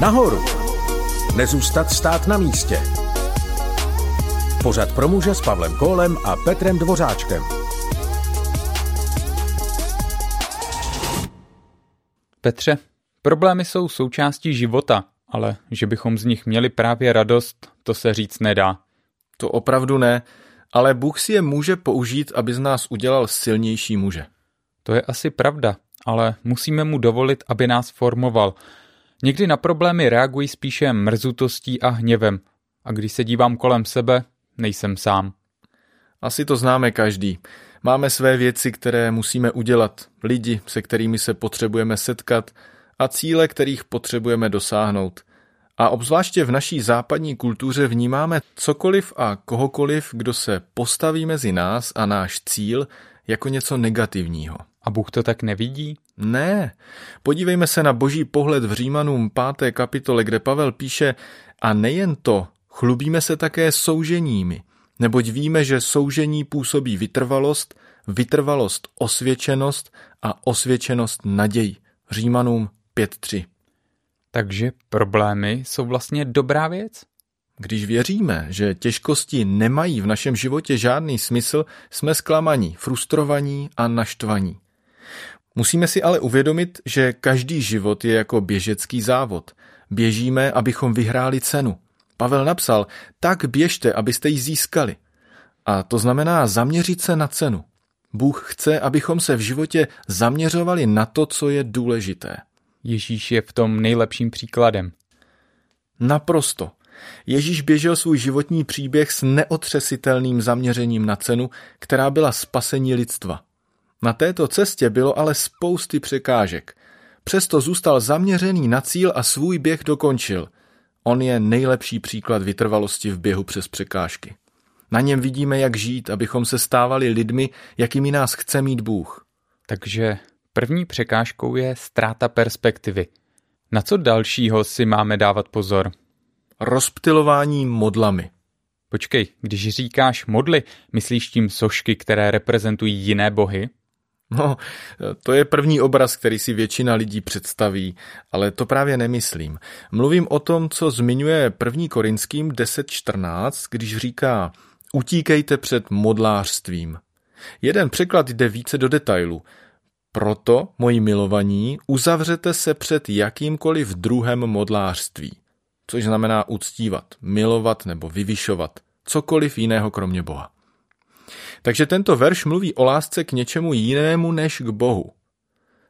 Nahoru! Nezůstat stát na místě. Pořad pro muže s Pavlem Kólem a Petrem Dvořáčkem. Petře, problémy jsou součástí života, ale že bychom z nich měli právě radost, to se říct nedá. To opravdu ne, ale Bůh si je může použít, aby z nás udělal silnější muže. To je asi pravda, ale musíme mu dovolit, aby nás formoval. Někdy na problémy reagují spíše mrzutostí a hněvem. A když se dívám kolem sebe, nejsem sám. Asi to známe každý. Máme své věci, které musíme udělat, lidi, se kterými se potřebujeme setkat a cíle, kterých potřebujeme dosáhnout. A obzvláště v naší západní kultuře vnímáme cokoliv a kohokoliv, kdo se postaví mezi nás a náš cíl jako něco negativního. A Bůh to tak nevidí? Ne. Podívejme se na boží pohled v Římanům 5. kapitole, kde Pavel píše a nejen to, chlubíme se také souženími, neboť víme, že soužení působí vytrvalost, vytrvalost osvědčenost a osvědčenost naději. Římanům 5.3. Takže problémy jsou vlastně dobrá věc? Když věříme, že těžkosti nemají v našem životě žádný smysl, jsme zklamaní, frustrovaní a naštvaní. Musíme si ale uvědomit, že každý život je jako běžecký závod. Běžíme, abychom vyhráli cenu. Pavel napsal, tak běžte, abyste ji získali. A to znamená zaměřit se na cenu. Bůh chce, abychom se v životě zaměřovali na to, co je důležité. Ježíš je v tom nejlepším příkladem. Naprosto. Ježíš běžel svůj životní příběh s neotřesitelným zaměřením na cenu, která byla spasení lidstva. Na této cestě bylo ale spousty překážek. Přesto zůstal zaměřený na cíl a svůj běh dokončil. On je nejlepší příklad vytrvalosti v běhu přes překážky. Na něm vidíme, jak žít, abychom se stávali lidmi, jakými nás chce mít Bůh. Takže první překážkou je ztráta perspektivy. Na co dalšího si máme dávat pozor? Rozptilování modlami. Počkej, když říkáš modly, myslíš tím sošky, které reprezentují jiné bohy? No, to je první obraz, který si většina lidí představí, ale to právě nemyslím. Mluvím o tom, co zmiňuje první Korinským 10.14, když říká utíkejte před modlářstvím. Jeden překlad jde více do detailu. Proto, moji milovaní, uzavřete se před jakýmkoliv druhem modlářství, což znamená uctívat, milovat nebo vyvyšovat, cokoliv jiného kromě Boha. Takže tento verš mluví o lásce k něčemu jinému než k Bohu.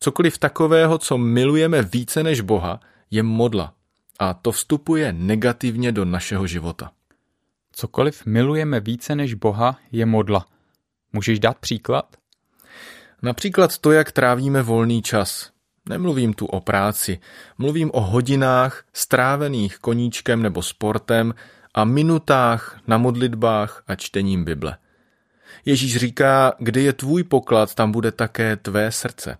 Cokoliv takového, co milujeme více než Boha, je modla. A to vstupuje negativně do našeho života. Cokoliv milujeme více než Boha, je modla. Můžeš dát příklad? Například to, jak trávíme volný čas. Nemluvím tu o práci, mluvím o hodinách strávených koníčkem nebo sportem a minutách na modlitbách a čtením Bible. Ježíš říká, kde je tvůj poklad, tam bude také tvé srdce.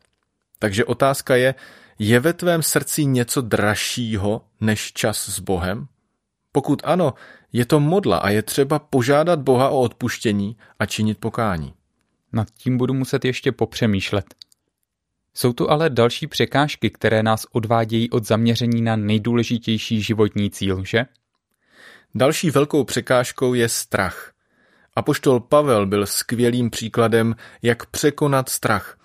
Takže otázka je, je ve tvém srdci něco dražšího než čas s Bohem? Pokud ano, je to modla a je třeba požádat Boha o odpuštění a činit pokání. Nad tím budu muset ještě popřemýšlet. Jsou tu ale další překážky, které nás odvádějí od zaměření na nejdůležitější životní cíl, že? Další velkou překážkou je strach. Apoštol Pavel byl skvělým příkladem, jak překonat strach.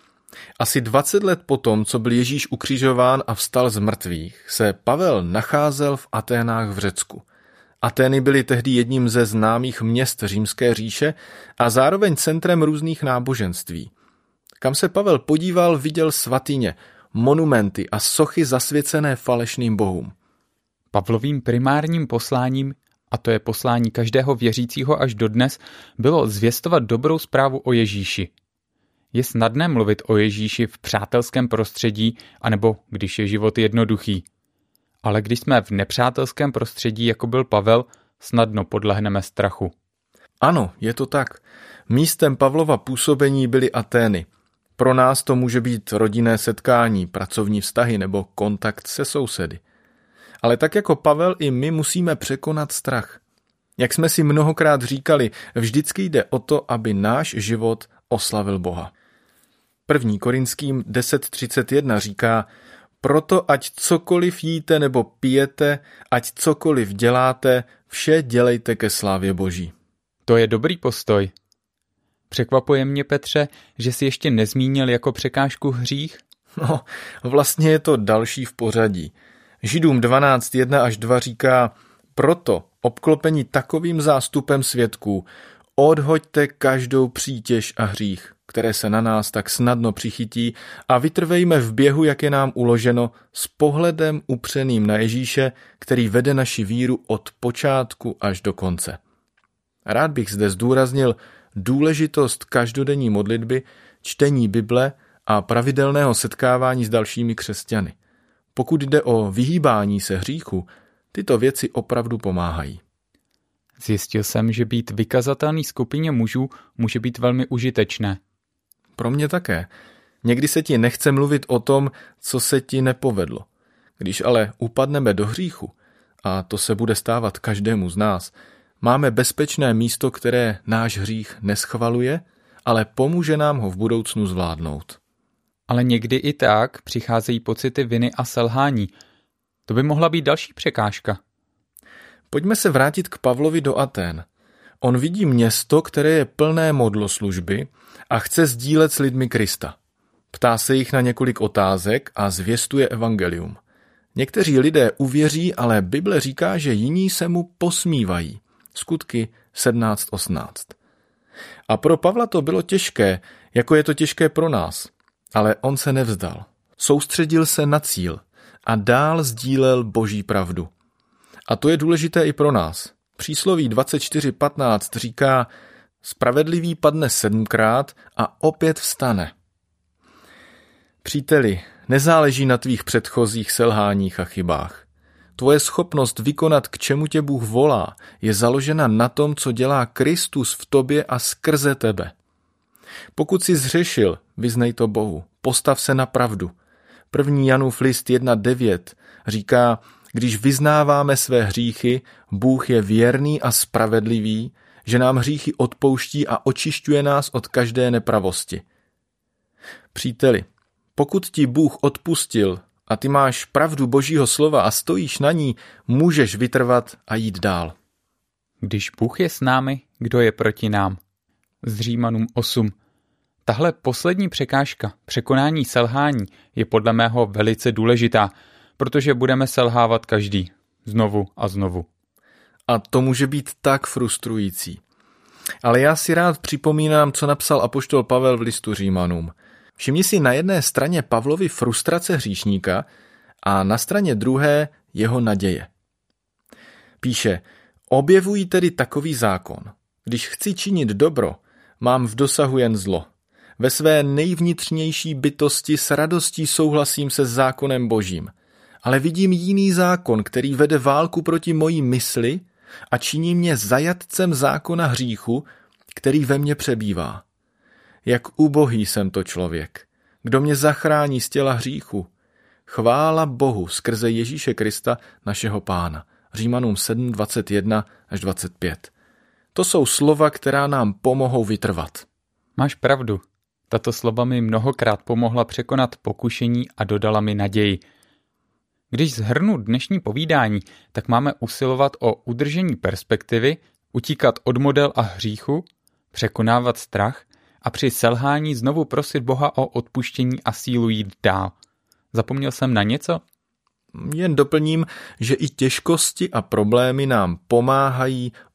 Asi 20 let potom, co byl Ježíš ukřižován a vstal z mrtvých, se Pavel nacházel v Aténách v Řecku. Atény byly tehdy jedním ze známých měst římské říše a zároveň centrem různých náboženství. Kam se Pavel podíval, viděl svatyně, monumenty a sochy zasvěcené falešným bohům. Pavlovým primárním posláním a to je poslání každého věřícího až dodnes, bylo zvěstovat dobrou zprávu o Ježíši. Je snadné mluvit o Ježíši v přátelském prostředí, anebo když je život jednoduchý. Ale když jsme v nepřátelském prostředí, jako byl Pavel, snadno podlehneme strachu. Ano, je to tak. Místem Pavlova působení byly Atény. Pro nás to může být rodinné setkání, pracovní vztahy nebo kontakt se sousedy. Ale tak jako Pavel i my musíme překonat strach. Jak jsme si mnohokrát říkali, vždycky jde o to, aby náš život oslavil Boha. První Korinským 10.31 říká, Proto ať cokoliv jíte nebo pijete, ať cokoliv děláte, vše dělejte ke slávě Boží. To je dobrý postoj. Překvapuje mě, Petře, že si ještě nezmínil jako překážku hřích? No, vlastně je to další v pořadí. Židům 12, 1 až 2 říká, proto obklopení takovým zástupem svědků, odhoďte každou přítěž a hřích, které se na nás tak snadno přichytí a vytrvejme v běhu, jak je nám uloženo, s pohledem upřeným na Ježíše, který vede naši víru od počátku až do konce. Rád bych zde zdůraznil důležitost každodenní modlitby, čtení Bible a pravidelného setkávání s dalšími křesťany. Pokud jde o vyhýbání se hříchu, tyto věci opravdu pomáhají. Zjistil jsem, že být vykazatelný skupině mužů může být velmi užitečné. Pro mě také. Někdy se ti nechce mluvit o tom, co se ti nepovedlo. Když ale upadneme do hříchu, a to se bude stávat každému z nás, máme bezpečné místo, které náš hřích neschvaluje, ale pomůže nám ho v budoucnu zvládnout. Ale někdy i tak přicházejí pocity viny a selhání. To by mohla být další překážka. Pojďme se vrátit k Pavlovi do Aten. On vidí město, které je plné modloslužby a chce sdílet s lidmi Krista. Ptá se jich na několik otázek a zvěstuje evangelium. Někteří lidé uvěří, ale Bible říká, že jiní se mu posmívají. Skutky 17.18. A pro Pavla to bylo těžké, jako je to těžké pro nás. Ale on se nevzdal. Soustředil se na cíl a dál sdílel boží pravdu. A to je důležité i pro nás. Přísloví 24.15 říká, spravedlivý padne sedmkrát a opět vstane. Příteli, nezáleží na tvých předchozích selháních a chybách. Tvoje schopnost vykonat, k čemu tě Bůh volá, je založena na tom, co dělá Kristus v tobě a skrze tebe. Pokud jsi zřešil, vyznej to Bohu, postav se na pravdu. První Janův list 1.9 říká, když vyznáváme své hříchy, Bůh je věrný a spravedlivý, že nám hříchy odpouští a očišťuje nás od každé nepravosti. Příteli, pokud ti Bůh odpustil a ty máš pravdu Božího slova a stojíš na ní, můžeš vytrvat a jít dál. Když Bůh je s námi, kdo je proti nám? Z Římanům 8. Tahle poslední překážka, překonání selhání, je podle mého velice důležitá, protože budeme selhávat každý, znovu a znovu. A to může být tak frustrující. Ale já si rád připomínám, co napsal apoštol Pavel v listu Římanům. Všimni si na jedné straně Pavlovi frustrace hříšníka a na straně druhé jeho naděje. Píše, objevují tedy takový zákon. Když chci činit dobro, mám v dosahu jen zlo. Ve své nejvnitřnější bytosti s radostí souhlasím se zákonem božím – ale vidím jiný zákon, který vede válku proti mojí mysli a činí mě zajatcem zákona hříchu, který ve mně přebývá. Jak ubohý jsem to člověk, kdo mě zachrání z těla hříchu. Chvála Bohu skrze Ježíše Krista, našeho pána. Římanům 7, 21 až 25. To jsou slova, která nám pomohou vytrvat. Máš pravdu. Tato slova mi mnohokrát pomohla překonat pokušení a dodala mi naději – když zhrnu dnešní povídání, tak máme usilovat o udržení perspektivy, utíkat od model a hříchu, překonávat strach a při selhání znovu prosit Boha o odpuštění a sílu jít dál. Zapomněl jsem na něco? Jen doplním, že i těžkosti a problémy nám pomáhají